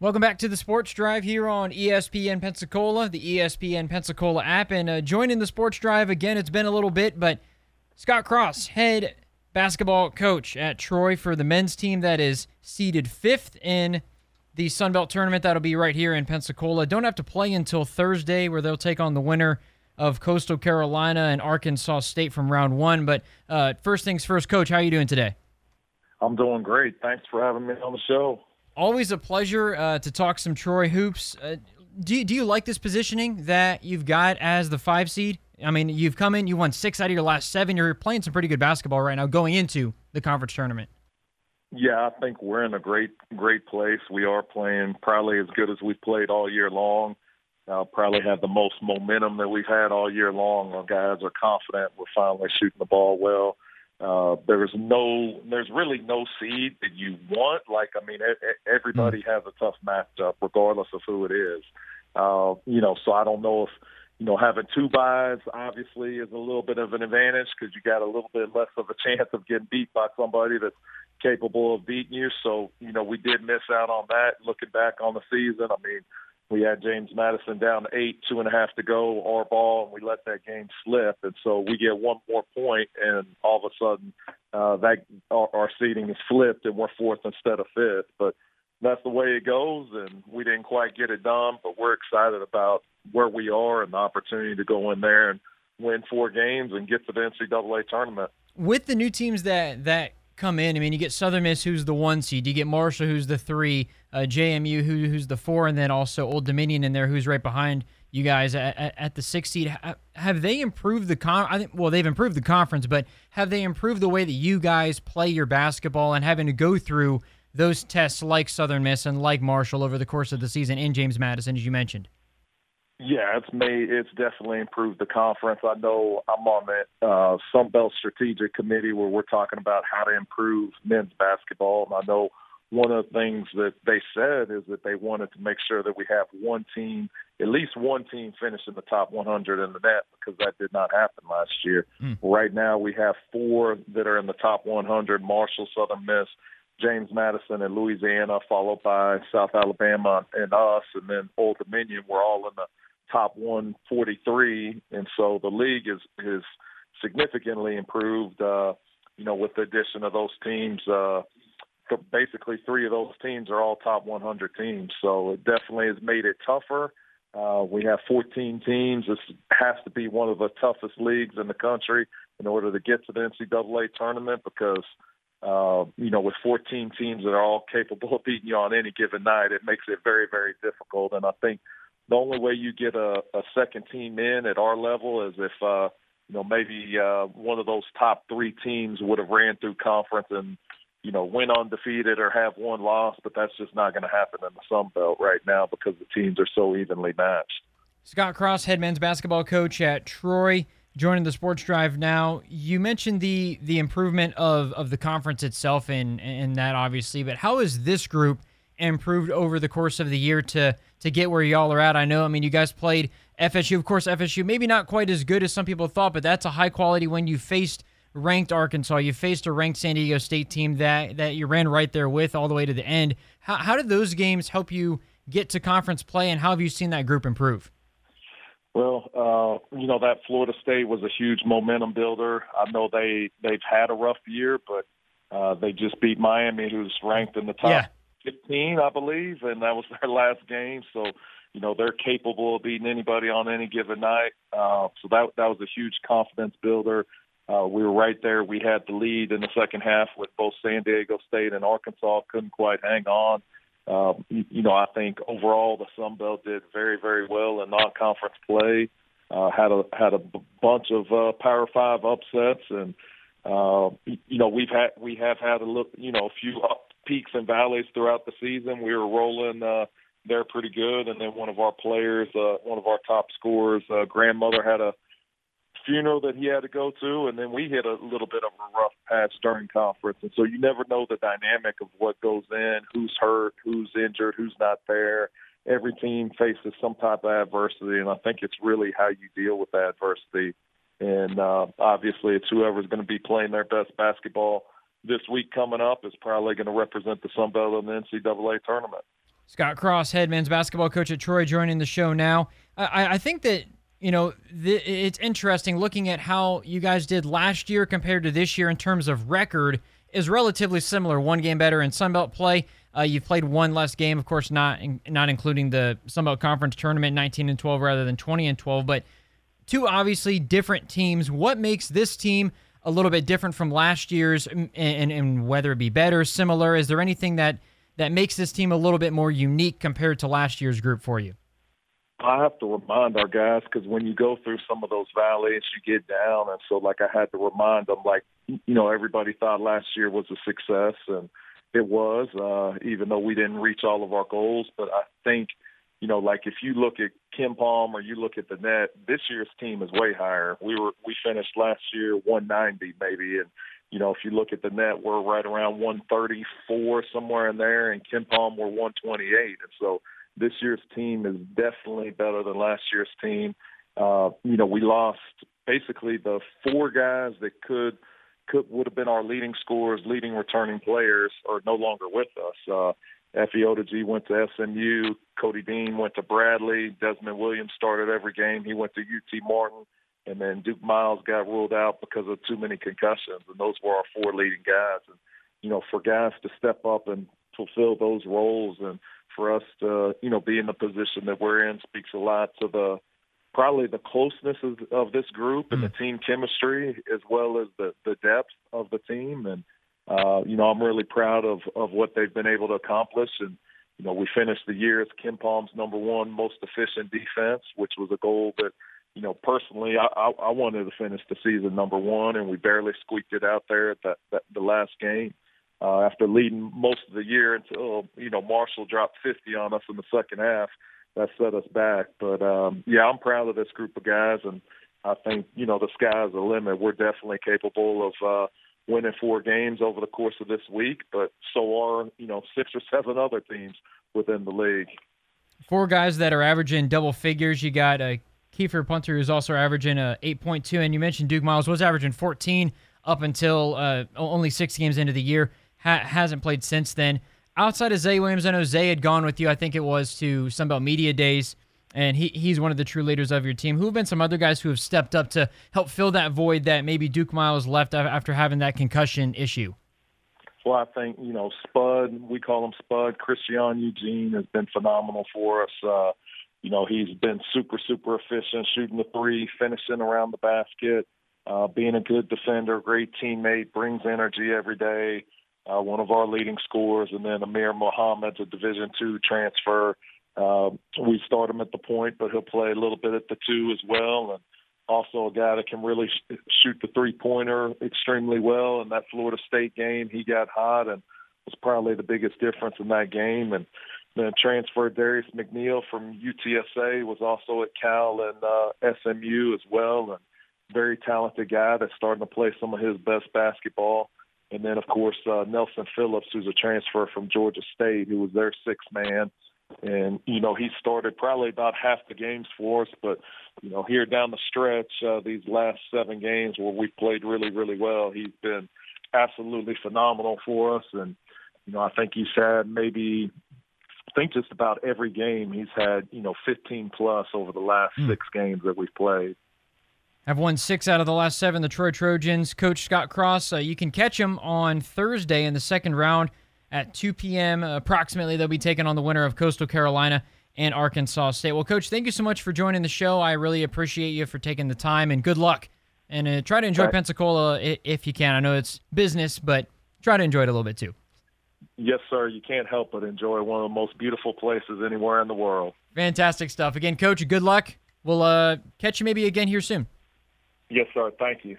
Welcome back to the Sports Drive here on ESPN Pensacola, the ESPN Pensacola app. And uh, joining the Sports Drive again, it's been a little bit, but Scott Cross, head basketball coach at Troy for the men's team that is seeded fifth in the Sun Belt tournament. That'll be right here in Pensacola. Don't have to play until Thursday, where they'll take on the winner of Coastal Carolina and Arkansas State from round one. But uh, first things first, Coach, how are you doing today? I'm doing great. Thanks for having me on the show always a pleasure uh, to talk some Troy hoops. Uh, do do you like this positioning that you've got as the five seed? I mean, you've come in, you won six out of your last seven. You're playing some pretty good basketball right now going into the conference tournament. Yeah, I think we're in a great, great place. We are playing probably as good as we've played all year long. Uh, probably have the most momentum that we've had all year long. Our guys are confident. We're finally shooting the ball well. Uh, there's no, there's really no seed that you want. Like, I mean, everybody has a tough matchup, regardless of who it is. Uh, you know, so I don't know if, you know, having two buys obviously is a little bit of an advantage because you got a little bit less of a chance of getting beat by somebody that's capable of beating you. So, you know, we did miss out on that. Looking back on the season, I mean, we had James Madison down eight, two and a half to go, our ball, and we let that game slip. And so we get one more point, and all of a sudden, uh, that our, our seating is flipped, and we're fourth instead of fifth. But that's the way it goes, and we didn't quite get it done. But we're excited about where we are and the opportunity to go in there and win four games and get to the NCAA tournament. With the new teams that that come in, I mean, you get Southern Miss, who's the one seed. You get Marshall, who's the three uh, JMU, who, who's the four, and then also Old Dominion in there, who's right behind you guys at, at, the six seed. Have they improved the con? I think well, they've improved the conference, but have they improved the way that you guys play your basketball and having to go through those tests like Southern Miss and like Marshall over the course of the season in James Madison, as you mentioned? Yeah, it's made it's definitely improved the conference. I know I'm on that uh, Sun Belt Strategic Committee where we're talking about how to improve men's basketball, and I know one of the things that they said is that they wanted to make sure that we have one team, at least one team, finish in the top 100 in the net because that did not happen last year. Mm. Right now, we have four that are in the top 100: Marshall, Southern Miss, James Madison, and Louisiana, followed by South Alabama and us, and then Old Dominion. We're all in the top 143, and so the league is is significantly improved. Uh, you know, with the addition of those teams. Uh, basically three of those teams are all top 100 teams. So it definitely has made it tougher. Uh, we have 14 teams. This has to be one of the toughest leagues in the country in order to get to the NCAA tournament because, uh, you know, with 14 teams that are all capable of beating you on any given night, it makes it very, very difficult. And I think the only way you get a, a second team in at our level is if, uh, you know, maybe uh, one of those top three teams would have ran through conference and you know, win undefeated or have one loss, but that's just not going to happen in the Sun Belt right now because the teams are so evenly matched. Scott Cross, head men's basketball coach at Troy, joining the Sports Drive now. You mentioned the the improvement of, of the conference itself and and that obviously, but how has this group improved over the course of the year to to get where y'all are at? I know, I mean, you guys played FSU, of course, FSU maybe not quite as good as some people thought, but that's a high quality when you faced ranked Arkansas. You faced a ranked San Diego State team that that you ran right there with all the way to the end. How, how did those games help you get to conference play, and how have you seen that group improve? Well, uh, you know that Florida State was a huge momentum builder. I know they they've had a rough year, but uh, they just beat Miami, who's ranked in the top yeah. 15, I believe, and that was their last game. So, you know they're capable of beating anybody on any given night. Uh, so that that was a huge confidence builder. Uh, we were right there. We had the lead in the second half with both San Diego State and Arkansas. Couldn't quite hang on. Uh, you, you know, I think overall the Sun Belt did very, very well in non-conference play. Uh, had a had a b- bunch of uh, Power Five upsets, and uh, you know we've had we have had a look, you know, a few up peaks and valleys throughout the season. We were rolling uh, there pretty good, and then one of our players, uh, one of our top scorers, uh, grandmother had a funeral that he had to go to, and then we hit a little bit of a rough patch during conference. And so you never know the dynamic of what goes in, who's hurt, who's injured, who's not there. Every team faces some type of adversity, and I think it's really how you deal with adversity. And uh, obviously, it's whoever's going to be playing their best basketball this week coming up is probably going to represent the Sun Belt in the NCAA tournament. Scott Cross, head men's basketball coach at Troy, joining the show now. I, I think that you know th- it's interesting looking at how you guys did last year compared to this year in terms of record is relatively similar. One game better in Sunbelt play. Uh, you've played one less game, of course, not in, not including the Sunbelt Conference tournament, 19 and 12 rather than 20 and 12. But two obviously different teams. What makes this team a little bit different from last year's, and, and, and whether it be better, similar? Is there anything that that makes this team a little bit more unique compared to last year's group for you? I have to remind our guys because when you go through some of those valleys, you get down, and so like I had to remind them, like you know, everybody thought last year was a success, and it was, uh, even though we didn't reach all of our goals. But I think, you know, like if you look at KenPom or you look at the net, this year's team is way higher. We were we finished last year 190 maybe, and you know, if you look at the net, we're right around 134 somewhere in there, and KenPom we're 128, and so this year's team is definitely better than last year's team. Uh, you know, we lost basically the four guys that could could would have been our leading scorers, leading returning players, are no longer with us. Uh, Odigie went to SMU. Cody Dean went to Bradley. Desmond Williams started every game. He went to UT Martin. And then Duke Miles got ruled out because of too many concussions. And those were our four leading guys. And, you know, for guys to step up and fulfill those roles and for us to, you know, be in the position that we're in speaks a lot to the probably the closeness of, of this group and the hmm. team chemistry as well as the the depth of the team. And uh you know I'm really proud of of what they've been able to accomplish. And you know we finished the year as KenPom's number one most efficient defense which was a goal that you know personally I I, I wanted to finish the season number one and we barely squeaked it out there at that, that the last game. uh after leading most of the year until you know Marshall dropped 50 on us in the second half that set us back. But um, yeah, I'm proud of this group of guys, and I think you know the sky's the limit. We're definitely capable of uh, winning four games over the course of this week, but so are you know six or seven other teams within the league. Four guys that are averaging double figures. You got a uh, Kieffer Punter who's also averaging a uh, 8.2, and you mentioned Duke Miles was averaging 14 up until uh, only six games into the year. Ha- hasn't played since then outside of Zay Williams, I know Zay had gone with you. I think it was to Sunbelt Media Days, and he he's one of the true leaders of your team. Who have been some other guys who have stepped up to help fill that void that maybe Duke Miles left after having that concussion issue? Well, I think you know Spud. We call him Spud. Christyon Eugene has been phenomenal for us. Uh, you know, he's been super, super efficient, shooting the three, finishing around the basket, uh, being a good defender, great teammate, brings energy every day uh, one of our leading scorers, and then Amir Mohammed, a Division two transfer. Uh, we start him at the point, but he'll play a little bit at the two as well, and also a guy that can really sh- shoot the three pointer extremely well. In that Florida State game, he got hot and was probably the biggest difference in that game. And then transfer Darius McNeill from UTSA was also at Cal and uh, SMU as well, and very talented guy that's starting to play some of his best basketball. And then, of course, uh, Nelson Phillips, who's a transfer from Georgia State, who was their sixth man. And, you know, he started probably about half the games for us. But, you know, here down the stretch, uh, these last seven games where we played really, really well, he's been absolutely phenomenal for us. And, you know, I think he's had maybe, I think just about every game he's had, you know, 15 plus over the last mm. six games that we've played have won six out of the last seven. The Troy Trojans. Coach Scott Cross, uh, you can catch him on Thursday in the second round at 2 p.m. approximately. They'll be taking on the winner of Coastal Carolina and Arkansas State. Well, Coach, thank you so much for joining the show. I really appreciate you for taking the time, and good luck. And uh, try to enjoy right. Pensacola if you can. I know it's business, but try to enjoy it a little bit too. Yes, sir. You can't help but enjoy one of the most beautiful places anywhere in the world. Fantastic stuff. Again, Coach, good luck. We'll uh, catch you maybe again here soon. Yes, sir. Thank you.